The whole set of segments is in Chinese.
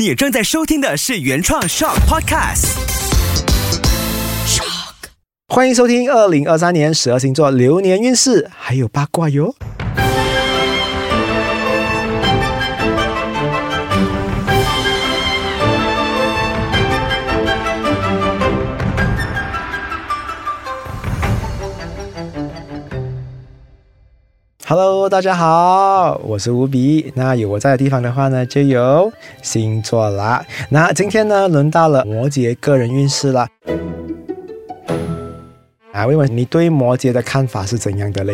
你正在收听的是原创 Shock Podcast。欢迎收听二零二三年十二星座流年运势，还有八卦哟。Hello，大家好，我是吴比。那有我在的地方的话呢，就有星座啦。那今天呢，轮到了摩羯个人运势啦。啊，问问你对摩羯的看法是怎样的嘞？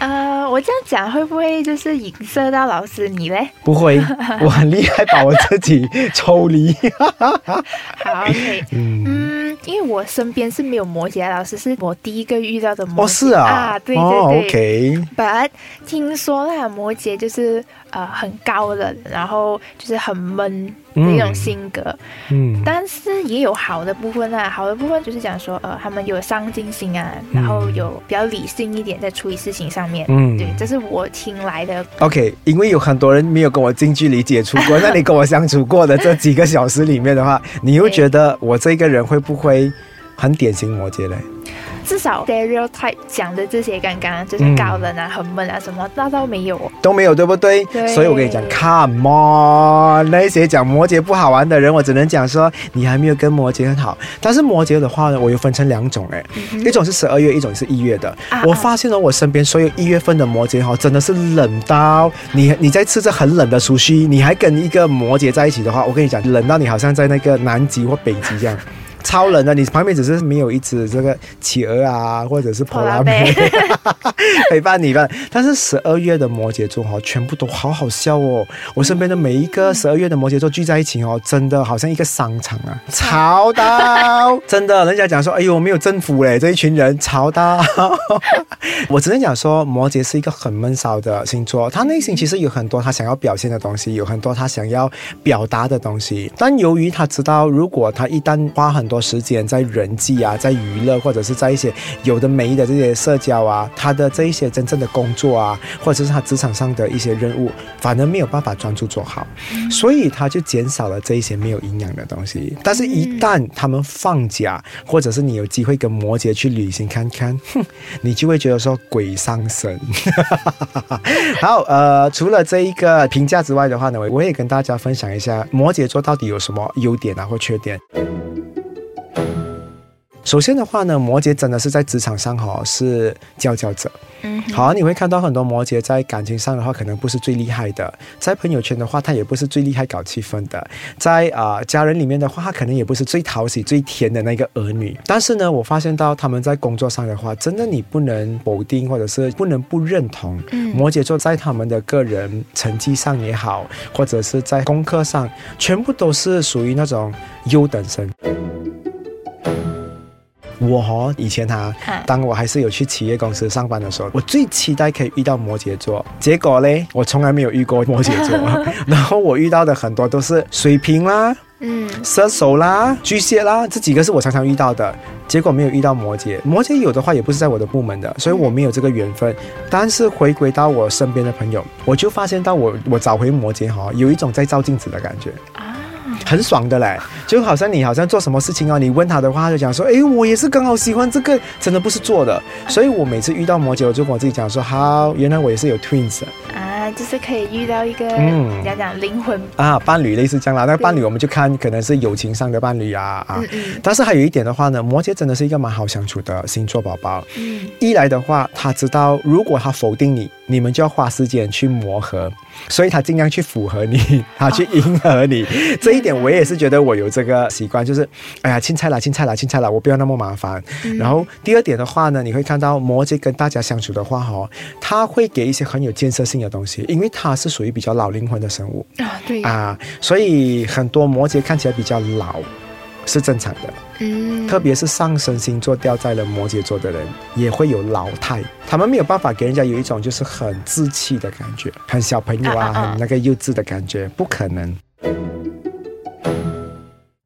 呃，我这样讲会不会就是影射到老师你嘞？不会，我很厉害，把我自己抽离。好，OK，嗯，嗯，因为我身边是没有摩羯老师，是我第一个遇到的摩羯哦，是啊，啊，对对哦对。，OK，But 听说啦，摩羯就是呃很高冷，然后就是很闷的一种性格，嗯，但是也有好的部分啊。好的部分就是讲说，呃，他们有上进心啊，然后有比较理性一点在处理事情上面。嗯对，这是我听来的 OK，因为有很多人没有跟我近距离接触过，那你跟我相处过的这几个小时里面的话，你又觉得我这个人会不会很典型摩羯嘞？至少 stereotype 讲的这些，刚刚就是嗯高冷啊、很闷啊什么，那倒没有。都没有，对不对？对所以我跟你讲，Come on，那些讲摩羯不好玩的人，我只能讲说你还没有跟摩羯很好。但是摩羯的话呢，我又分成两种，哎、一种是十二月，一种是一月的。啊我发现了，我身边所有一月份的摩羯哈，真的是冷到你，你在吃着很冷的熟悉，你还跟一个摩羯在一起的话，我跟你讲，冷到你好像在那个南极或北极这样。超冷的，你旁边只是没有一只这个企鹅啊，或者是普拉梅 陪伴你吧。但是十二月的摩羯座哈，全部都好好笑哦。我身边的每一个十二月的摩羯座聚在一起哦，真的好像一个商场啊，吵到 真的，人家讲说，哎呦，没有政府嘞，这一群人吵到。我只能讲说，摩羯是一个很闷骚的星座，他内心其实有很多他想要表现的东西，有很多他想要表达的东西。但由于他知道，如果他一旦花很多时间在人际啊，在娱乐或者是在一些有的没的这些社交啊，他的这一些真正的工作啊，或者是他职场上的一些任务，反而没有办法专注做好，所以他就减少了这一些没有营养的东西。但是，一旦他们放假，或者是你有机会跟摩羯去旅行看看，哼，你就会觉得说鬼上身。好，呃，除了这一个评价之外的话呢，我我也跟大家分享一下摩羯座到底有什么优点啊或缺点。首先的话呢，摩羯真的是在职场上哈、是佼佼者。嗯，好，你会看到很多摩羯在感情上的话，可能不是最厉害的；在朋友圈的话，他也不是最厉害搞气氛的；在啊、呃家人里面的话，他可能也不是最讨喜、最甜的那个儿女。但是呢，我发现到他们在工作上的话，真的你不能否定，或者是不能不认同。嗯摩羯座在他们的个人成绩上也好，或者是在功课上，全部都是属于那种优等生。我哦，以前哈、啊当我还是有去企业公司上班的时候，我最期待可以遇到摩羯座。结果嘞，我从来没有遇过摩羯座。然后我遇到的很多都是水瓶啦、嗯射手啦、巨蟹啦，这几个是我常常遇到的。结果没有遇到摩羯，摩羯有的话也不是在我的部门的，所以我没有这个缘分。但是回归到我身边的朋友，我就发现到我我找回摩羯哈，有一种在照镜子的感觉。很爽的嘞，就好像你好像做什么事情哦，你问他的话，他就讲说，诶，我也是刚好喜欢这个，真的不是做的。所以我每次遇到摩羯，我就跟我自己讲说，好，原来我也是有 twins 啊啊，就是可以遇到一个嗯人家讲灵魂，啊，伴侣类似这样啦。那个伴侣我们就看可能是友情上的伴侣啊啊。嗯嗯但是还有一点的话呢，摩羯真的是一个蛮好相处的星座宝宝。嗯一来的话，他知道如果他否定你，你们就要花时间去磨合，所以他尽量去符合你，他去迎合你。这一点我也是觉得我有这个习惯，就是哎呀，青菜啦，青菜啦，青菜啦，我不要那么麻烦。嗯然后第二点的话呢，你会看到摩羯跟大家相处的话，哈，他会给一些很有建设性的东西，因为它是属于比较老灵魂的生物啊，对，啊，所以很多摩羯看起来比较老。是正常的，嗯，特别是上升星座掉在了摩羯座的人，也会有老态，他们没有办法给人家有一种就是很稚气的感觉，很小朋友啊，啊啊啊很那个幼稚的感觉，不可能。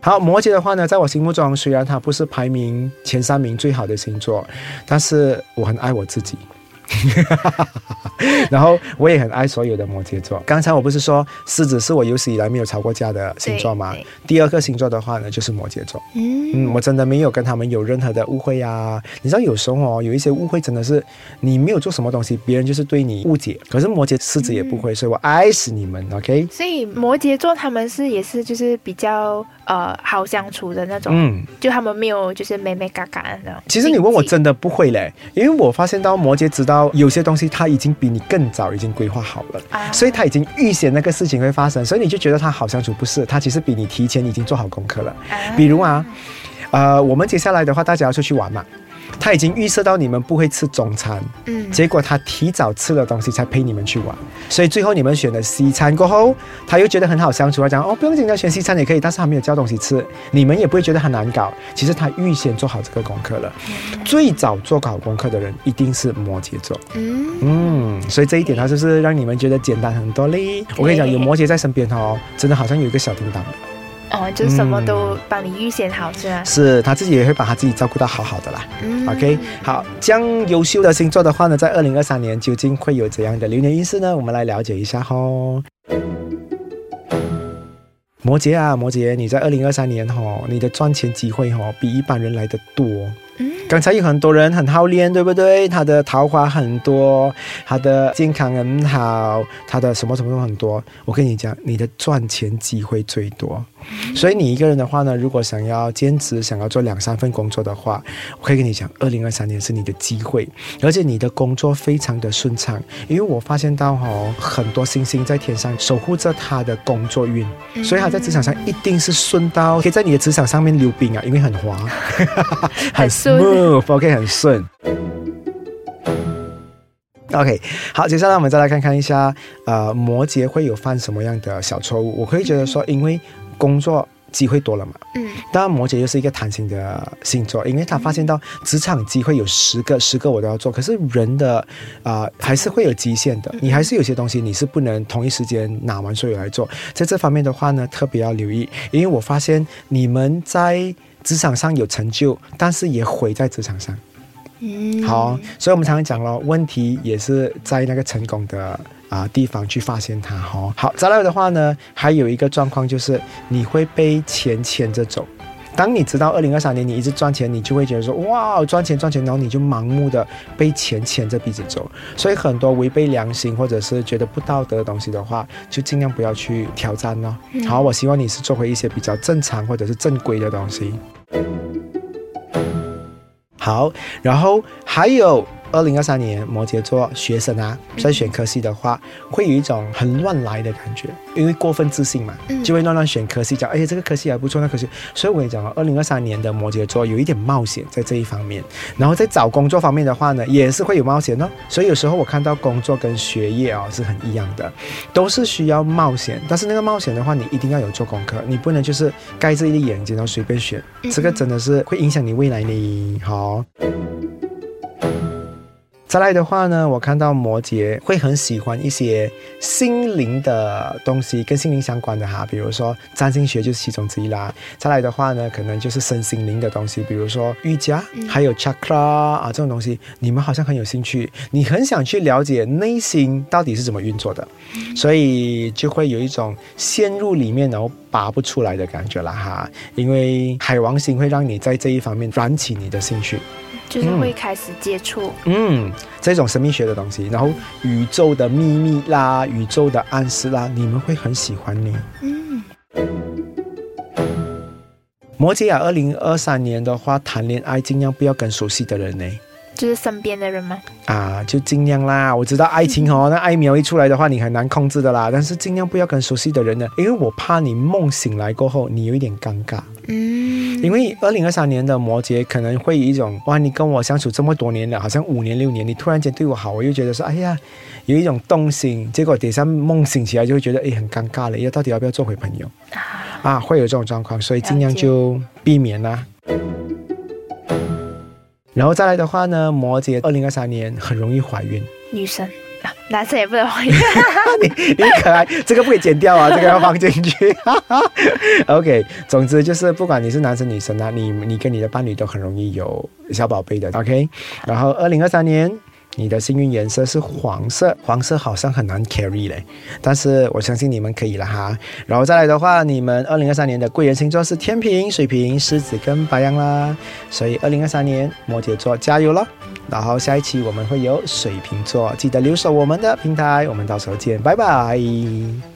好，摩羯的话呢，在我心目中，虽然它不是排名前三名最好的星座，但是我很爱我自己。然后我也很爱所有的摩羯座。刚才我不是说狮子是我有史以来没有吵过架的星座吗？第二个星座的话呢，就是摩羯座。嗯嗯，我真的没有跟他们有任何的误会啊。你知道有时候哦，有一些误会真的是你没有做什么东西，别人就是对你误解。可是摩羯、狮子也不会，所以我爱死你们，OK？所以摩羯座他们是也是就是比较呃好相处的那种，嗯，就他们没有就是美美嘎嘎的那种。其实你问我真的不会嘞，因为我发现到摩羯知道有些东西他已经比你更早已经规划好了。啊所以他已经预先那个事情会发生，所以你就觉得他好相处，不是？他其实比你提前已经做好功课了。比如啊，呃，我们接下来的话，大家要出去玩嘛，他已经预设到你们不会吃中餐，嗯结果他提早吃了东西才陪你们去玩，所以最后你们选了西餐过后，他又觉得很好相处，他讲哦不用紧，张选西餐也可以，但是他没有叫东西吃，你们也不会觉得很难搞。其实他预先做好这个功课了，最早做好功课的人一定是摩羯座。嗯嗯，所以这一点他就是让你们觉得简单很多嘞。我跟你讲，有摩羯在身边哦，真的好像有一个小叮当。哦，就什么都帮你预先好是吧？是他自己也会把他自己照顾到好好的啦。嗯 OK，好，将优秀的星座的话呢，在二零二三年究竟会有怎样的流年运势呢？我们来了解一下哦。摩羯啊，摩羯，你在二零二三年哦，你的赚钱机会哦比一般人来的多。嗯刚才有很多人很好练，对不对？他的桃花很多，他的健康很好，他的什么什么都很多。我跟你讲，你的赚钱机会最多。所以你一个人的话呢，如果想要兼职，想要做两三份工作的话，我可以跟你讲，二零二三年是你的机会，而且你的工作非常的顺畅，因为我发现到哦，很多星星在天上守护着他的工作运，所以他在职场上一定是顺到可以在你的职场上面溜冰啊，因为很滑，很 smooth 哦，OK，、很顺。OK，好，接下来我们再来看看一下，呃，摩羯会有犯什么样的小错误？我会觉得说，因为工作机会多了嘛，嗯。当然摩羯又是一个贪心的星座，因为他发现到职场机会有十个，十个我都要做，可是人的啊、呃还是会有极限的，你还是有些东西你是不能同一时间拿完所有来做，在这方面的话呢，特别要留意，因为我发现你们在职场上有成就，但是也毁在职场上。嗯，好，所以我们常常讲了，问题也是在那个成功的啊、地方去发现它哈、好，再来的话呢，还有一个状况就是你会被钱牵着走。当你知道二零二三年你一直赚钱，你就会觉得说哇赚钱赚钱，然后你就盲目的被钱牵着鼻子走。所以很多违背良心或者是觉得不道德的东西的话，就尽量不要去挑战咯。好，我希望你是做回一些比较正常或者是正规的东西。好，然后还有二零二三年摩羯座学生啊，在选科系的话，会有一种很乱来的感觉，因为过分自信嘛，嗯就会乱乱选科系，讲哎呀这个科系还不错，那科系。所以我跟你讲啊，二零二三年的摩羯座有一点冒险在这一方面，然后在找工作方面的话呢，也是会有冒险哦。所以有时候我看到工作跟学业哦是很一样的，都是需要冒险，但是那个冒险的话，你一定要有做功课，你不能就是盖着一粒眼睛然后随便选，这个真的是会影响你未来呢。好。再来的话呢，我看到摩羯会很喜欢一些心灵的东西，跟心灵相关的哈，比如说占星学就是其中之一啦。再来的话呢，可能就是身心灵的东西，比如说瑜伽，还有 chakra 啊这种东西，你们好像很有兴趣，你很想去了解内心到底是怎么运作的，所以就会有一种陷入里面然后拔不出来的感觉了哈。因为海王星会让你在这一方面燃起你的兴趣。就是会开始接触，嗯，这种神秘学的东西，然后宇宙的秘密啦，宇宙的暗示啦，你们会很喜欢你。嗯摩羯啊，二零二三年的话，谈恋爱尽量不要跟熟悉的人呢。就是身边的人吗？啊，就尽量啦。我知道爱情哦，那爱苗一出来的话，你很难控制的啦。但是尽量不要跟熟悉的人呢，因为我怕你梦醒来过后，你有一点尴尬。嗯，因为二零二三年的摩羯可能会有一种哇，你跟我相处这么多年了，好像五年六年，你突然间对我好，我又觉得说，哎呀，有一种动心，结果等一下梦醒起来就会觉得，哎，很尴尬了，要到底要不要做回朋友啊？会有这种状况，所以尽量就避免啦。然后再来的话呢，摩羯二零二三年很容易怀孕，女生啊，男生也不能怀孕。你你可爱，这个不可以剪掉啊，这个要放进去。OK，总之就是不管你是男生女生啊，你你跟你的伴侣都很容易有小宝贝的。OK，然后二零二三年你的幸运颜色是黄色，黄色好像很难 carry 嘞，但是我相信你们可以了哈。然后再来的话，你们二零二三年的贵人星座是天平、水瓶、狮子跟白羊啦，所以二零二三年摩羯座加油咯。然后下一期我们会有水瓶座，记得留守我们的平台，我们到时候见，拜拜。